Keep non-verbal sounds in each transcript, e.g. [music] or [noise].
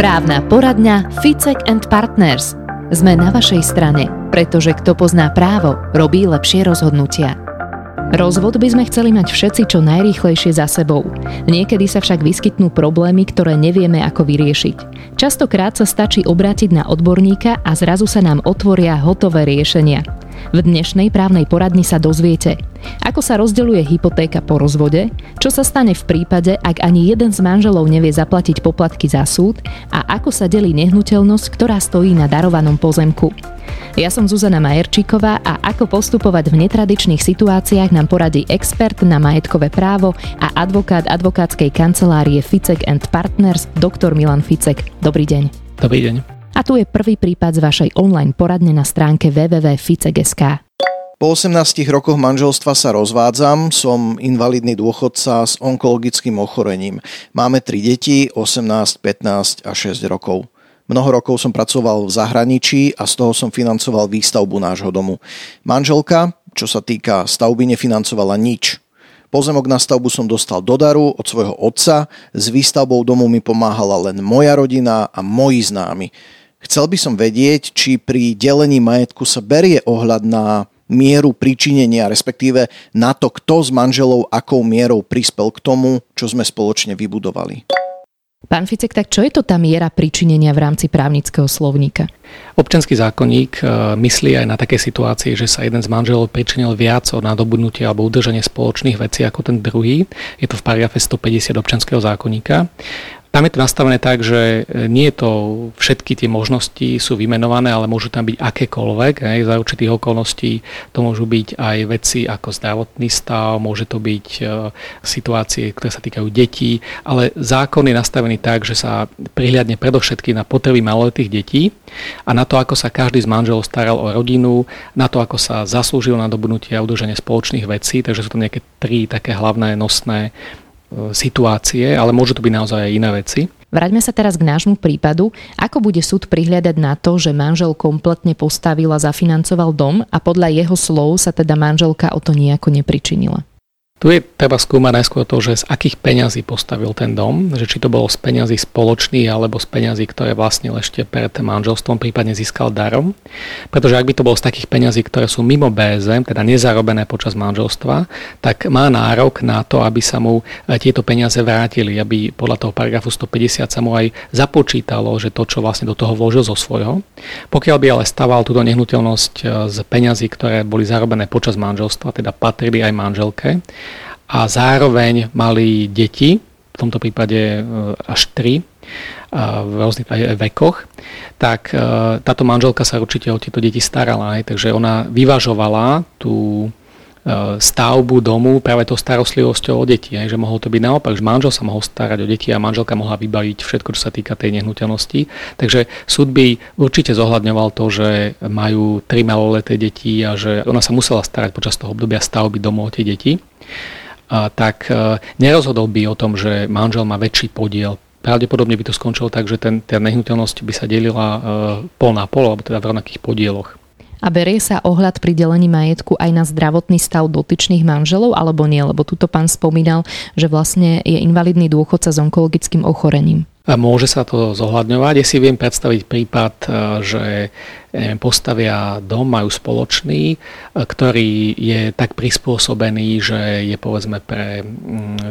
Právna poradňa Ficek and Partners. Sme na vašej strane, pretože kto pozná právo, robí lepšie rozhodnutia. Rozvod by sme chceli mať všetci čo najrýchlejšie za sebou. Niekedy sa však vyskytnú problémy, ktoré nevieme ako vyriešiť. Častokrát sa stačí obrátiť na odborníka a zrazu sa nám otvoria hotové riešenia. V dnešnej právnej poradni sa dozviete, ako sa rozdeľuje hypotéka po rozvode, čo sa stane v prípade, ak ani jeden z manželov nevie zaplatiť poplatky za súd a ako sa delí nehnuteľnosť, ktorá stojí na darovanom pozemku. Ja som Zuzana Majerčíková a ako postupovať v netradičných situáciách nám poradí expert na majetkové právo a advokát advokátskej kancelárie Ficek and Partners, doktor Milan Ficek. Dobrý deň. Dobrý deň. A tu je prvý prípad z vašej online poradne na stránke www.ficek.sk. Po 18 rokoch manželstva sa rozvádzam, som invalidný dôchodca s onkologickým ochorením. Máme tri deti, 18, 15 a 6 rokov. Mnoho rokov som pracoval v zahraničí a z toho som financoval výstavbu nášho domu. Manželka, čo sa týka stavby, nefinancovala nič. Pozemok na stavbu som dostal do daru od svojho otca, s výstavbou domu mi pomáhala len moja rodina a moji známi. Chcel by som vedieť, či pri delení majetku sa berie ohľad na mieru pričinenia, respektíve na to, kto s manželov akou mierou prispel k tomu, čo sme spoločne vybudovali. Pán Ficek, tak čo je to tá miera pričinenia v rámci právnického slovníka? Občanský zákonník e, myslí aj na také situácie, že sa jeden z manželov pričinil viac o nadobudnutie alebo udržanie spoločných vecí ako ten druhý. Je to v paragrafe 150 občanského zákonníka. Tam je to nastavené tak, že e, nie to všetky tie možnosti sú vymenované, ale môžu tam byť akékoľvek. Hej, za určitých okolností to môžu byť aj veci ako zdravotný stav, môže to byť e, situácie, ktoré sa týkajú detí, ale zákon je nastavený tak, že sa prihliadne predovšetky na potreby maloletých detí a na to, ako sa každý z manželov staral o rodinu, na to, ako sa zaslúžil na dobudnutie a udržanie spoločných vecí, takže sú tam nejaké tri také hlavné nosné situácie, ale môžu to byť naozaj aj iné veci. Vráťme sa teraz k nášmu prípadu. Ako bude súd prihliadať na to, že manžel kompletne postavil a zafinancoval dom a podľa jeho slov sa teda manželka o to nejako nepričinila? Tu je treba skúmať najskôr to, že z akých peňazí postavil ten dom, že či to bolo z peňazí spoločných alebo z peňazí, ktoré vlastnil ešte pred manželstvom, prípadne získal darom. Pretože ak by to bolo z takých peňazí, ktoré sú mimo BZM, teda nezarobené počas manželstva, tak má nárok na to, aby sa mu e, tieto peniaze vrátili, aby podľa toho paragrafu 150 sa mu aj započítalo, že to, čo vlastne do toho vložil zo svojho. Pokiaľ by ale staval túto nehnuteľnosť e, z peňazí, ktoré boli zarobené počas manželstva, teda patrili aj manželke, a zároveň mali deti, v tomto prípade e, až tri, v rôznych vekoch, tak e, táto manželka sa určite o tieto deti starala, aj, takže ona vyvažovala tú e, stavbu domu práve tou starostlivosťou o deti, aj, že mohlo to byť naopak, že manžel sa mohol starať o deti a manželka mohla vybaviť všetko, čo sa týka tej nehnuteľnosti. Takže súd by určite zohľadňoval to, že majú tri maloleté deti a že ona sa musela starať počas toho obdobia stavby domu o tie deti tak e, nerozhodol by o tom, že manžel má väčší podiel. Pravdepodobne by to skončilo tak, že ten, tá nehnuteľnosť by sa delila e, pol na pol, alebo teda v rovnakých podieloch. A berie sa ohľad pri delení majetku aj na zdravotný stav dotyčných manželov, alebo nie? Lebo tuto pán spomínal, že vlastne je invalidný dôchodca s onkologickým ochorením. A môže sa to zohľadňovať. Ja si viem predstaviť prípad, e, že postavia dom, majú spoločný, e, ktorý je tak prispôsobený, že je povedzme pre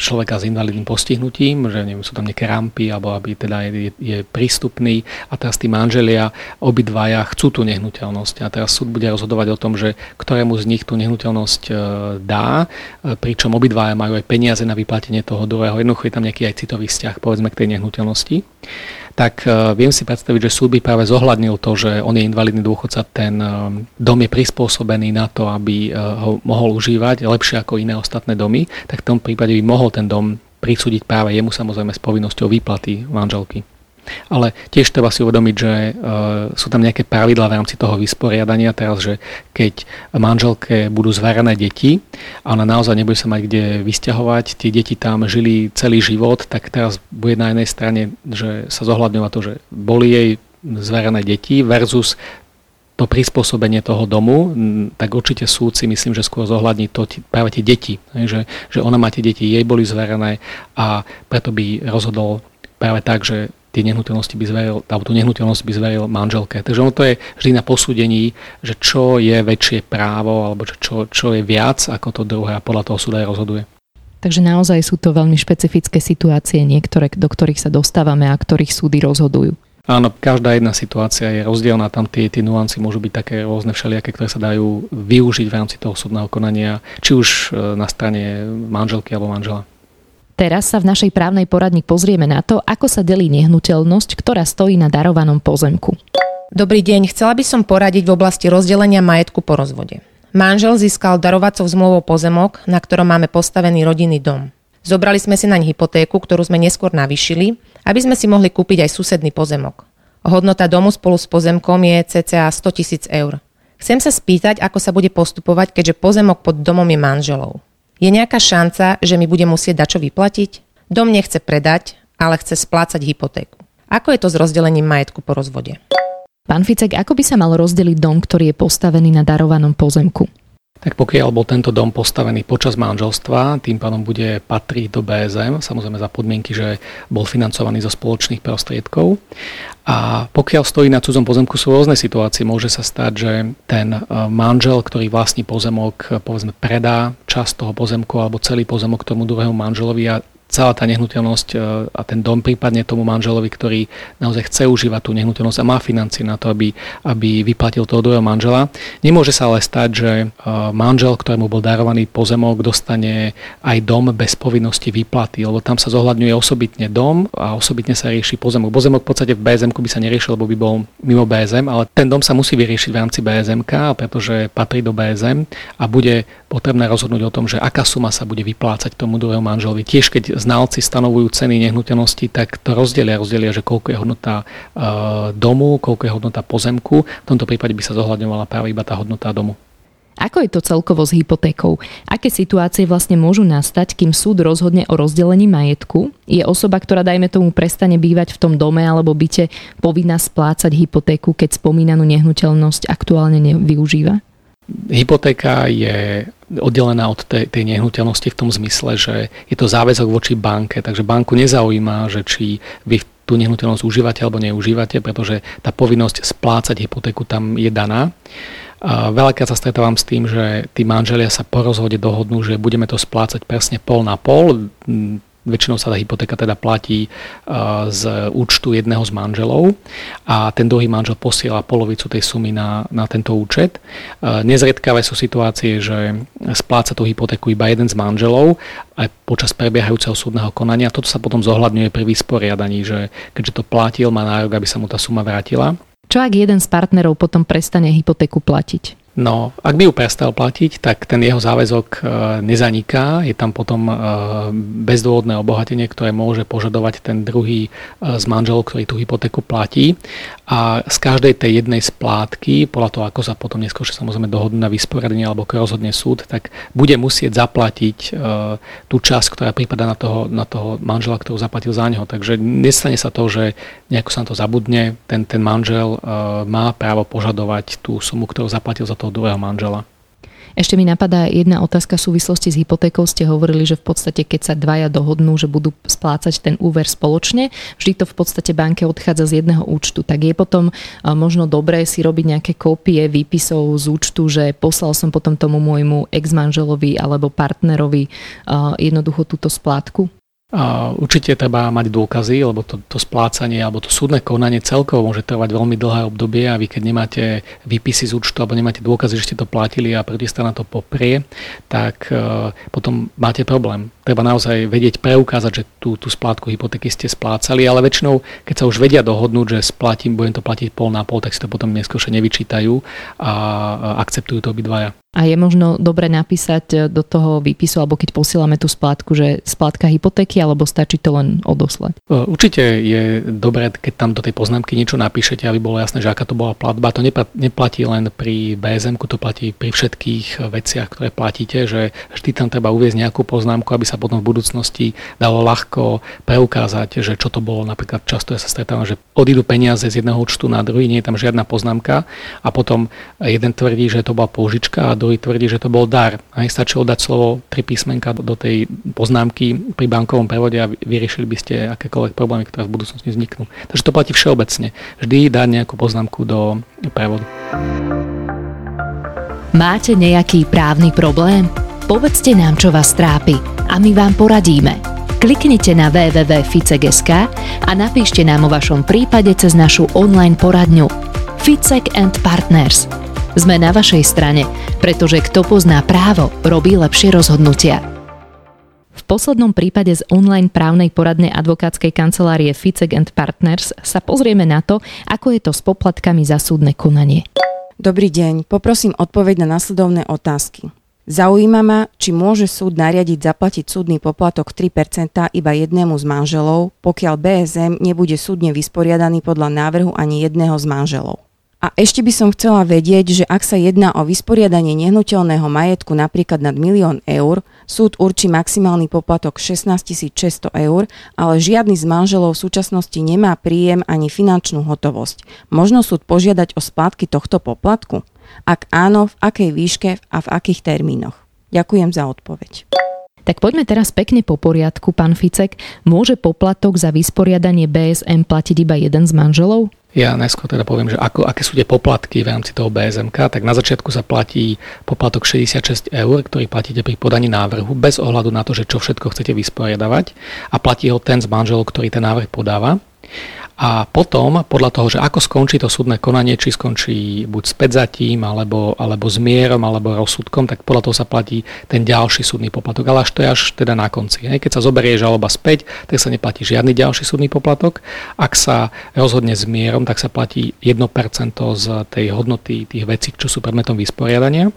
človeka s invalidným postihnutím, že neviem, sú tam nejaké rampy, alebo aby teda je, je prístupný a teraz tí manželia obidvaja chcú tú nehnuteľnosť a teraz súd bude rozhodovať o tom, že ktorému z nich tú nehnuteľnosť e, dá, pričom obidvaja majú aj peniaze na vyplatenie toho druhého. Jednoducho je tam nejaký aj citový vzťah povedzme k tej nehnuteľnosti tak e, viem si predstaviť, že súd by práve zohľadnil to, že on je invalidný dôchodca, ten e, dom je prispôsobený na to, aby e, ho mohol užívať lepšie ako iné ostatné domy, tak v tom prípade by mohol ten dom prisúdiť práve jemu samozrejme s povinnosťou výplaty manželky. Ale tiež treba si uvedomiť, že e, sú tam nejaké pravidlá v rámci toho vysporiadania teraz, že keď manželke budú zverené deti a ona naozaj nebude sa mať kde vysťahovať, tie deti tam žili celý život, tak teraz bude na jednej strane, že sa zohľadňovať to, že boli jej zverené deti versus to prispôsobenie toho domu, tak určite súd si myslím, že skôr zohľadní to práve tie deti. Že, že ona má tie deti, jej boli zverené a preto by rozhodol práve tak, že tie nehnuteľnosti by zveril, alebo tú nehnuteľnosť by zveril manželke. Takže ono to je vždy na posúdení, že čo je väčšie právo, alebo čo, čo je viac ako to druhé a podľa toho súd aj rozhoduje. Takže naozaj sú to veľmi špecifické situácie, niektoré, do ktorých sa dostávame a ktorých súdy rozhodujú. Áno, každá jedna situácia je rozdielna, tam tie, tie nuancy môžu byť také rôzne všelijaké, ktoré sa dajú využiť v rámci toho súdneho konania, či už e, na strane manželky alebo manžela. Teraz sa v našej právnej poradni pozrieme na to, ako sa delí nehnuteľnosť, ktorá stojí na darovanom pozemku. Dobrý deň, chcela by som poradiť v oblasti rozdelenia majetku po rozvode. Manžel získal darovacou zmluvou pozemok, na ktorom máme postavený rodinný dom. Zobrali sme si naň hypotéku, ktorú sme neskôr navýšili aby sme si mohli kúpiť aj susedný pozemok. Hodnota domu spolu s pozemkom je cca 100 tisíc eur. Chcem sa spýtať, ako sa bude postupovať, keďže pozemok pod domom je manželov. Je nejaká šanca, že mi bude musieť dačo vyplatiť? Dom nechce predať, ale chce splácať hypotéku. Ako je to s rozdelením majetku po rozvode? Pán Ficek, ako by sa mal rozdeliť dom, ktorý je postavený na darovanom pozemku? Tak pokiaľ bol tento dom postavený počas manželstva, tým pádom bude patriť do BSM, samozrejme za podmienky, že bol financovaný zo spoločných prostriedkov. A pokiaľ stojí na cudzom pozemku, sú rôzne situácie. Môže sa stať, že ten e, manžel, ktorý vlastní pozemok, povedzme predá časť toho pozemku alebo celý pozemok tomu druhému manželovi a celá tá nehnuteľnosť e, a ten dom prípadne tomu manželovi, ktorý naozaj chce užívať tú nehnuteľnosť a má financie na to, aby, aby vyplatil toho druhého manžela. Nemôže sa ale stať, že e, manžel, ktorému bol darovaný pozemok, dostane aj dom bez povinnosti výplaty, lebo tam sa zohľadňuje osobitne dom a osobitne sa rieši pozemok. Pozemok v podstate v BSM by sa neriešil, lebo by bol mimo BSM, ale ten dom sa musí vyriešiť v rámci BSM, pretože patrí do BSM a bude potrebné rozhodnúť o tom, že aká suma sa bude vyplácať tomu druhému manželovi. Tiež keď znalci stanovujú ceny nehnuteľnosti, tak to rozdelia, rozdelia, že koľko je hodnota e, domu, koľko je hodnota pozemku. V tomto prípade by sa zohľadňovala práve iba tá hodnota domu. Ako je to celkovo s hypotékou? Aké situácie vlastne môžu nastať, kým súd rozhodne o rozdelení majetku? Je osoba, ktorá dajme tomu prestane bývať v tom dome alebo byte povinná splácať hypotéku, keď spomínanú nehnuteľnosť aktuálne nevyužíva? Hypotéka je oddelená od tej, tej nehnuteľnosti v tom zmysle, že je to záväzok voči banke, takže banku nezaujíma, že či vy tú nehnuteľnosť užívate alebo neužívate, pretože tá povinnosť splácať hypotéku tam je daná. A veľakrát sa stretávam s tým, že tí manželia sa po rozhode dohodnú, že budeme to splácať presne pol na pol, väčšinou sa tá hypotéka teda platí z účtu jedného z manželov a ten druhý manžel posiela polovicu tej sumy na, na tento účet. Nezriedkavé sú situácie, že spláca tú hypotéku iba jeden z manželov aj počas prebiehajúceho súdneho konania. Toto sa potom zohľadňuje pri vysporiadaní, že keďže to platil, má nárok, aby sa mu tá suma vrátila. Čo ak jeden z partnerov potom prestane hypotéku platiť? No, ak by ju prestal platiť, tak ten jeho záväzok e, nezaniká. Je tam potom e, bezdôvodné obohatenie, ktoré môže požadovať ten druhý e, z manželov, ktorý tú hypotéku platí. A z každej tej jednej splátky, podľa toho, ako sa potom neskôr samozrejme dohodnú na vysporiadanie alebo ako rozhodne súd, tak bude musieť zaplatiť tú časť, ktorá prípada na toho, na toho manžela, ktorú zaplatil za neho. Takže nestane sa to, že nejako sa na to zabudne. Ten, ten manžel má právo požadovať tú sumu, ktorú zaplatil za to toho druhého manžela. Ešte mi napadá jedna otázka v súvislosti s hypotékou. Ste hovorili, že v podstate keď sa dvaja dohodnú, že budú splácať ten úver spoločne, vždy to v podstate banke odchádza z jedného účtu. Tak je potom možno dobré si robiť nejaké kópie výpisov z účtu, že poslal som potom tomu môjmu ex-manželovi alebo partnerovi jednoducho túto splátku? A určite treba mať dôkazy, lebo to, to splácanie alebo to súdne konanie celkovo môže trvať veľmi dlhé obdobie a vy keď nemáte výpisy z účtu alebo nemáte dôkazy, že ste to platili a protistrana to poprie, tak uh, potom máte problém. Treba naozaj vedieť preukázať, že tú, tú splátku hypotéky ste splácali, ale väčšinou, keď sa už vedia dohodnúť, že splatím, budem to platiť pol na pol, tak si to potom neskôr nevyčítajú a akceptujú to obidvaja. A je možno dobre napísať e, do toho výpisu, alebo keď posielame tú splátku, že splátka hypotéky, alebo stačí to len odoslať? E, určite je dobré, keď tam do tej poznámky niečo napíšete, aby bolo jasné, že aká to bola platba. To neplatí len pri BSM, to platí pri všetkých veciach, ktoré platíte, že vždy tam treba uvieť nejakú poznámku, aby sa potom v budúcnosti dalo ľahko preukázať, že čo to bolo. Napríklad často ja sa stretávam, že odídu peniaze z jedného účtu na druhý, nie je tam žiadna poznámka a potom jeden tvrdí, že to bola použička a druhý tvrdí, že to bol dar. A stačilo dať slovo tri písmenka do tej poznámky pri bankovom prevode a vyriešili by ste akékoľvek problémy, ktoré v budúcnosti vzniknú. Takže to platí všeobecne. Vždy dať nejakú poznámku do prevodu. Máte nejaký právny problém? Povedzte nám, čo vás trápi a my vám poradíme. Kliknite na www.ficek.sk a napíšte nám o vašom prípade cez našu online poradňu Ficek and Partners. Sme na vašej strane, pretože kto pozná právo, robí lepšie rozhodnutia. V poslednom prípade z online právnej poradnej advokátskej kancelárie Ficek and Partners sa pozrieme na to, ako je to s poplatkami za súdne konanie. Dobrý deň, poprosím odpoveď na nasledovné otázky. Zaujíma ma, či môže súd nariadiť zaplatiť súdny poplatok 3% iba jednému z manželov, pokiaľ BSM nebude súdne vysporiadaný podľa návrhu ani jedného z manželov. A ešte by som chcela vedieť, že ak sa jedná o vysporiadanie nehnuteľného majetku napríklad nad milión eur, súd určí maximálny poplatok 16 600 eur, ale žiadny z manželov v súčasnosti nemá príjem ani finančnú hotovosť. Možno súd požiadať o splátky tohto poplatku? Ak áno, v akej výške a v akých termínoch? Ďakujem za odpoveď. Tak poďme teraz pekne po poriadku, pán Ficek. Môže poplatok za vysporiadanie BSM platiť iba jeden z manželov? Ja najskôr teda poviem, že ako, aké sú tie poplatky v rámci toho BSMK, tak na začiatku sa platí poplatok 66 eur, ktorý platíte pri podaní návrhu, bez ohľadu na to, že čo všetko chcete vysporiadavať a platí ho ten z manželov, ktorý ten návrh podáva. A potom, podľa toho, že ako skončí to súdne konanie, či skončí buď s pedzatím, alebo, alebo mierom, alebo rozsudkom, tak podľa toho sa platí ten ďalší súdny poplatok. Ale až to je až teda na konci. Hej. Keď sa zoberie žaloba späť, tak sa neplatí žiadny ďalší súdny poplatok. Ak sa rozhodne s mierom, tak sa platí 1% z tej hodnoty tých vecí, čo sú predmetom vysporiadania.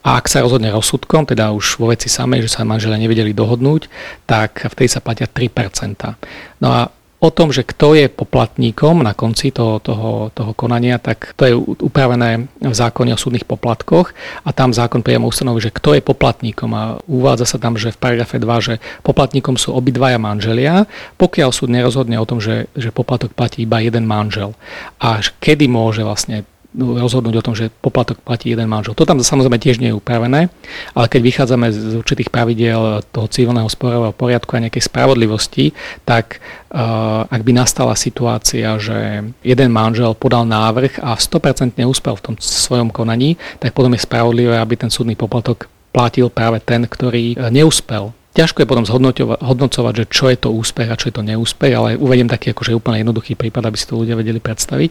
A ak sa rozhodne rozsudkom, teda už vo veci samej, že sa manželia nevedeli dohodnúť, tak vtedy sa platia 3%. No a O tom, že kto je poplatníkom na konci toho, toho, toho konania, tak to je upravené v zákone o súdnych poplatkoch a tam zákon priamo ustanoví, že kto je poplatníkom a uvádza sa tam, že v paragrafe 2, že poplatníkom sú obidvaja manželia, pokiaľ súd nerozhodne o tom, že, že poplatok platí iba jeden manžel. A kedy môže vlastne rozhodnúť o tom, že poplatok platí jeden manžel. To tam samozrejme tiež nie je upravené, ale keď vychádzame z určitých pravidiel toho civilného sporového poriadku a nejakej spravodlivosti, tak uh, ak by nastala situácia, že jeden manžel podal návrh a 100% neúspel v tom svojom konaní, tak potom je spravodlivé, aby ten súdny poplatok platil práve ten, ktorý neúspel Ťažko je potom zhodnocovať, že čo je to úspech a čo je to neúspech, ale uvediem taký akože úplne jednoduchý prípad, aby si to ľudia vedeli predstaviť,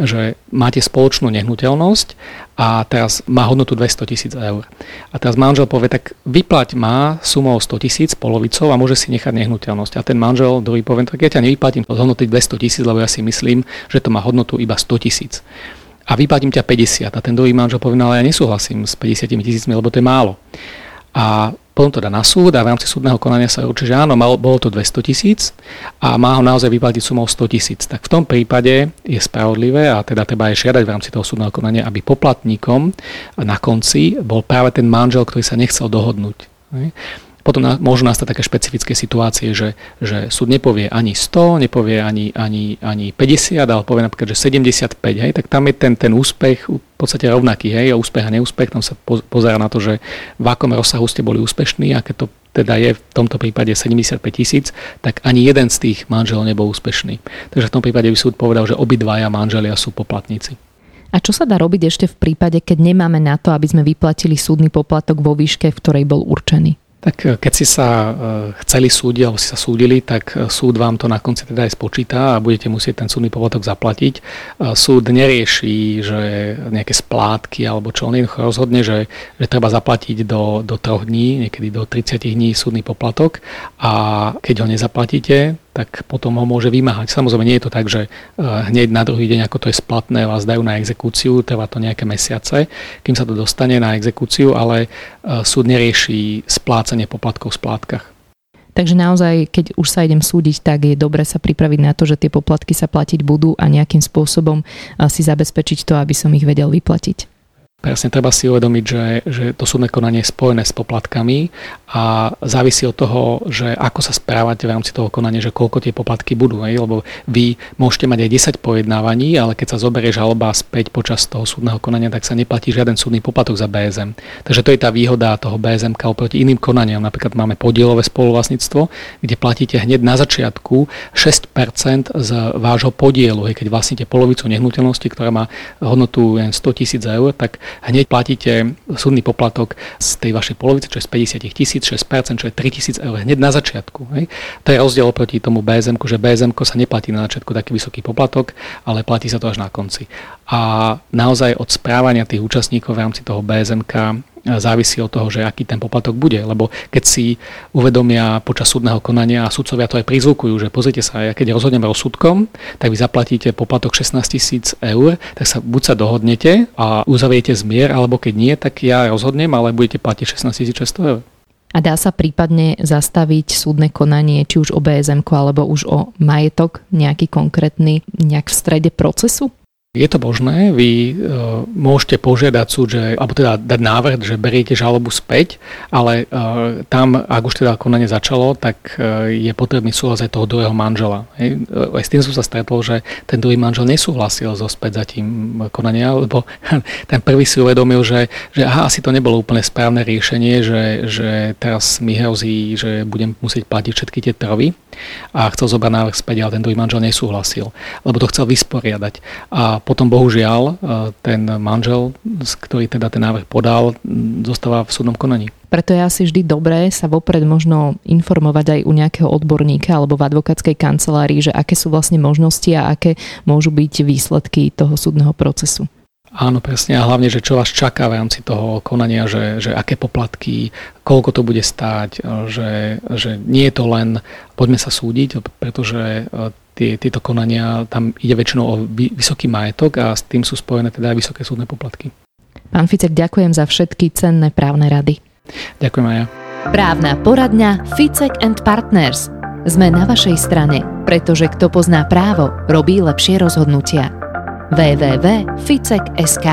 že máte spoločnú nehnuteľnosť a teraz má hodnotu 200 tisíc eur. A teraz manžel povie, tak vyplať má sumou 100 tisíc polovicou a môže si nechať nehnuteľnosť. A ten manžel druhý povie, tak ja ťa nevyplatím z hodnoty 200 tisíc, lebo ja si myslím, že to má hodnotu iba 100 tisíc a vyplatím ťa 50. A ten druhý manžel povie, no ale ja nesúhlasím s 50 tisícmi, lebo to je málo. A potom to dá na súd a v rámci súdneho konania sa určí, že áno, mal, bolo to 200 tisíc a má ho naozaj vyplatiť sumou 100 tisíc. Tak v tom prípade je spravodlivé a teda treba aj žiadať v rámci toho súdneho konania, aby poplatníkom na konci bol práve ten manžel, ktorý sa nechcel dohodnúť. Potom môžu nastať také špecifické situácie, že, že súd nepovie ani 100, nepovie ani, ani, ani 50, ale povie napríklad, že 75, hej, tak tam je ten, ten úspech v podstate rovnaký, hej, úspech a neúspech, tam sa pozera na to, že v akom rozsahu ste boli úspešní a keď to teda je v tomto prípade 75 tisíc, tak ani jeden z tých manželov nebol úspešný. Takže v tom prípade by súd povedal, že obidvaja manželia sú poplatníci. A čo sa dá robiť ešte v prípade, keď nemáme na to, aby sme vyplatili súdny poplatok vo výške, v ktorej bol určený? Tak e, keď si sa e, chceli súdiť alebo si sa súdili, tak e, súd vám to na konci teda aj spočíta a budete musieť ten súdny poplatok zaplatiť. Súd nerieši, že nejaké splátky alebo čo, on jednoducho rozhodne, že, že treba zaplatiť do, do troch dní, niekedy do 30 dní súdny poplatok a keď ho nezaplatíte, tak potom ho môže vymáhať. Samozrejme, nie je to tak, že eh, hneď na druhý deň, ako to je splatné, vás dajú na exekúciu, trvá to nejaké mesiace, kým sa to dostane na exekúciu, ale eh, súd nerieši splácanie poplatkov v splátkach. Takže naozaj, keď už sa idem súdiť, tak je dobre sa pripraviť na to, že tie poplatky sa platiť budú a nejakým spôsobom eh, si zabezpečiť to, aby som ich vedel vyplatiť. Presne treba si uvedomiť, že, že to súdne konanie je spojené s poplatkami a závisí od toho, že ako sa správate v rámci toho konania, že koľko tie poplatky budú. Hej? Lebo vy môžete mať aj 10 pojednávaní, ale keď sa zoberie žaloba späť počas toho súdneho konania, tak sa neplatí žiaden súdny poplatok za BSM. Takže to je tá výhoda toho BSM oproti iným konaniam. Napríklad máme podielové spoluvlastníctvo, kde platíte hneď na začiatku 6% z vášho podielu. Hej? Keď vlastníte polovicu nehnuteľnosti, ktorá má hodnotu 100 tisíc eur, tak hneď platíte súdny poplatok z tej vašej polovice, čo je z 50 tisíc, 6%, čo je 3 tisíc eur hneď na začiatku. Hej. To je rozdiel oproti tomu BSM, že BSM sa neplatí na začiatku taký vysoký poplatok, ale platí sa to až na konci. A naozaj od správania tých účastníkov v rámci toho BSM závisí od toho, že aký ten poplatok bude. Lebo keď si uvedomia počas súdneho konania a sudcovia to aj prizvukujú, že pozrite sa, keď rozhodneme rozsudkom, tak vy zaplatíte poplatok 16 tisíc eur, tak sa buď sa dohodnete a uzavriete zmier, alebo keď nie, tak ja rozhodnem, ale budete platiť 16 600 eur. A dá sa prípadne zastaviť súdne konanie, či už o BSM alebo už o majetok nejaký konkrétny nejak v strede procesu? Je to možné, vy uh, môžete požiadať súd, že, alebo teda dať návrh, že beriete žalobu späť, ale uh, tam, ak už teda konanie začalo, tak uh, je potrebný súhlas aj toho druhého manžela. Hej. Aj s tým som sa stretol, že ten druhý manžel nesúhlasil so späť zatím konania, lebo [laughs] ten prvý si uvedomil, že, že aha, asi to nebolo úplne správne riešenie, že, že teraz mi hrozí, že budem musieť platiť všetky tie trovy a chcel zobrať návrh späť, ale ten druhý manžel nesúhlasil, lebo to chcel vysporiadať. A potom bohužiaľ e, ten manžel, ktorý teda ten návrh podal, zostáva v súdnom konaní. Preto je asi vždy dobré sa vopred možno informovať aj u nejakého odborníka alebo v advokátskej kancelárii, že aké sú vlastne možnosti a aké môžu byť výsledky toho súdneho procesu. Áno, presne. A hlavne, že čo vás čaká v rámci toho konania, že, že aké poplatky, koľko to bude stáť, že, že nie je to len poďme sa súdiť, pretože e, tie, tieto konania, tam ide väčšinou o vysoký majetok a s tým sú spojené teda aj vysoké súdne poplatky. Pán Ficek, ďakujem za všetky cenné právne rady. Ďakujem aj ja. Právna poradňa Ficek and Partners. Sme na vašej strane, pretože kto pozná právo, robí lepšie rozhodnutia www.ficek.sk